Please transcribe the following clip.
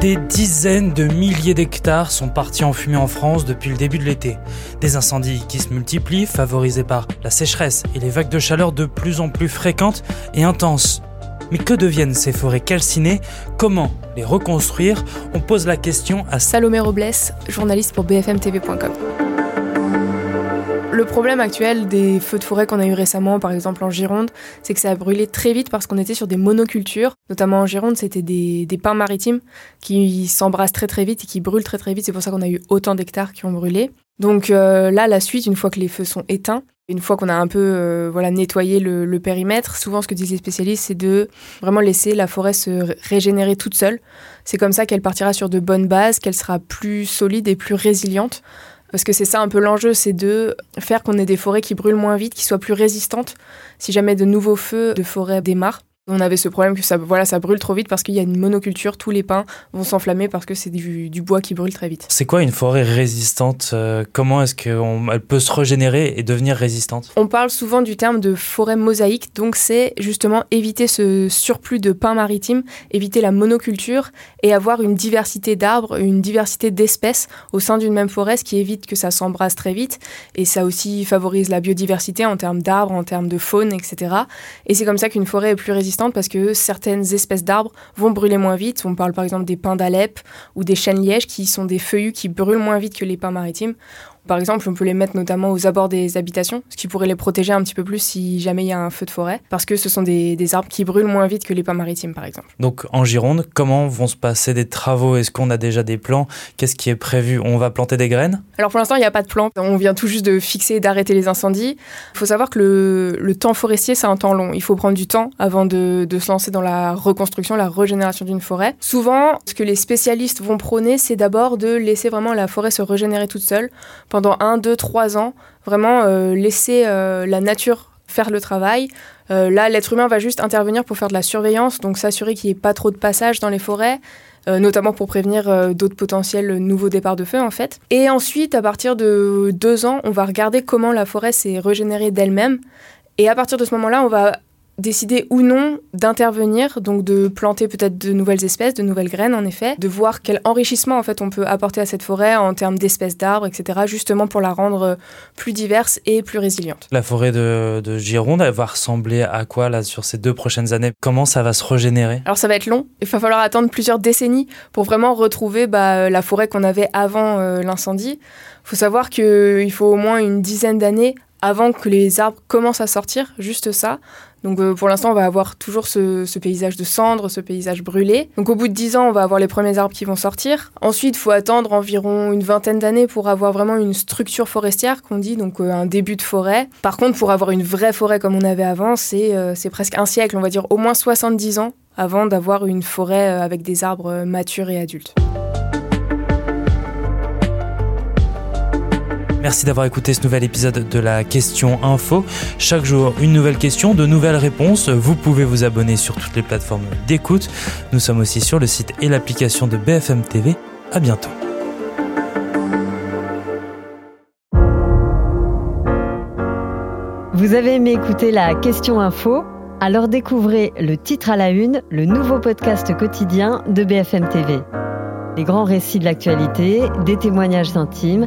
Des dizaines de milliers d'hectares sont partis en fumée en France depuis le début de l'été. Des incendies qui se multiplient, favorisés par la sécheresse et les vagues de chaleur de plus en plus fréquentes et intenses. Mais que deviennent ces forêts calcinées? Comment les reconstruire? On pose la question à Salomé Robles, journaliste pour bfmtv.com. Le problème actuel des feux de forêt qu'on a eu récemment, par exemple en Gironde, c'est que ça a brûlé très vite parce qu'on était sur des monocultures. Notamment en Gironde, c'était des, pins maritimes qui s'embrassent très très vite et qui brûlent très très vite. C'est pour ça qu'on a eu autant d'hectares qui ont brûlé. Donc euh, là, la suite, une fois que les feux sont éteints, une fois qu'on a un peu euh, voilà nettoyé le, le, périmètre, souvent ce que disent les spécialistes, c'est de vraiment laisser la forêt se régénérer toute seule. C'est comme ça qu'elle partira sur de bonnes bases, qu'elle sera plus solide et plus résiliente. Parce que c'est ça un peu l'enjeu, c'est de faire qu'on ait des forêts qui brûlent moins vite, qui soient plus résistantes si jamais de nouveaux feux de forêt démarrent. On avait ce problème que ça, voilà, ça brûle trop vite parce qu'il y a une monoculture, tous les pins vont s'enflammer parce que c'est du, bois qui brûle très vite. C'est quoi une forêt résistante euh, Comment est-ce qu'elle peut se régénérer et devenir résistante? On parle souvent du terme de forêt mosaïque, donc c'est justement éviter ce surplus de pins maritimes, éviter la monoculture et avoir une diversité d'arbres, une diversité d'espèces au sein d'une même forêt, ce qui évite que ça s'embrasse très vite et ça aussi favorise la biodiversité en termes d'arbres, en termes de faune, etc. Et c'est comme ça qu'une forêt est plus résistante parce que certaines espèces d'arbres vont brûler moins vite. On parle par exemple des pins d'Alep ou des chênes lièges qui sont des feuillus qui brûlent moins vite que les pins maritimes. Par exemple, on peut les mettre notamment aux abords des habitations, ce qui pourrait les protéger un petit peu plus si jamais il y a un feu de forêt, parce que ce sont des, arbres qui brûlent moins vite que les pins maritimes, par exemple. Donc en Gironde, comment vont se passer des travaux? Est-ce qu'on a déjà des plans? Qu'est-ce qui est prévu? On va planter des graines? Alors pour l'instant, il n'y a pas de plan. On vient tout juste de fixer et d'arrêter les incendies. Il faut savoir que le, temps forestier, c'est un temps long. Il faut prendre du temps avant de, de se lancer dans la reconstruction, la régénération d'une forêt. Souvent, ce que les spécialistes vont prôner, c'est d'abord de laisser vraiment la forêt se régénérer toute seule pendant un, deux, trois ans, vraiment euh, laisser euh, la nature faire le travail. Euh, là, l'être humain va juste intervenir pour faire de la surveillance, donc s'assurer qu'il n'y ait pas trop de passage dans les forêts, notamment pour prévenir d'autres potentiels nouveaux départs de feu en fait. Et ensuite, à partir de deux ans, on va regarder comment la forêt s'est régénérée d'elle-même. Et à partir de ce moment-là, on va décider ou non d'intervenir, donc de planter peut-être de nouvelles espèces, de nouvelles graines en effet, de voir quel enrichissement en fait on peut apporter à cette forêt en termes d'espèces d'arbres, etc., justement pour la rendre plus diverse et plus résiliente. La forêt de, Gironde, elle va ressembler à quoi là sur ces deux prochaines années? Comment ça va se régénérer? Alors ça va être long, il va falloir attendre plusieurs décennies pour vraiment retrouver bah, la forêt qu'on avait avant euh, l'incendie. Il faut savoir qu'il faut au moins une dizaine d'années avant que les arbres commencent à sortir, juste ça. Donc euh, pour l'instant, on va avoir toujours ce, paysage de cendres, ce paysage brûlé. Donc au bout de 10 ans, on va avoir les premiers arbres qui vont sortir. Ensuite, il faut attendre environ une vingtaine d'années pour avoir vraiment une structure forestière qu'on dit, donc euh, un début de forêt. Par contre, pour avoir une vraie forêt comme on avait avant, c'est euh, presque un siècle, on va dire au moins 70 ans avant d'avoir une forêt avec des arbres matures et adultes. Merci d'avoir écouté ce nouvel épisode de la question info. Chaque jour, une nouvelle question, de nouvelles réponses. Vous pouvez vous abonner sur toutes les plateformes d'écoute. Nous sommes aussi sur le site et l'application de BFM TV. À bientôt. Vous avez aimé écouter la question info? Alors découvrez le titre à la une, le nouveau podcast quotidien de BFM TV. Les grands récits de l'actualité, des témoignages intimes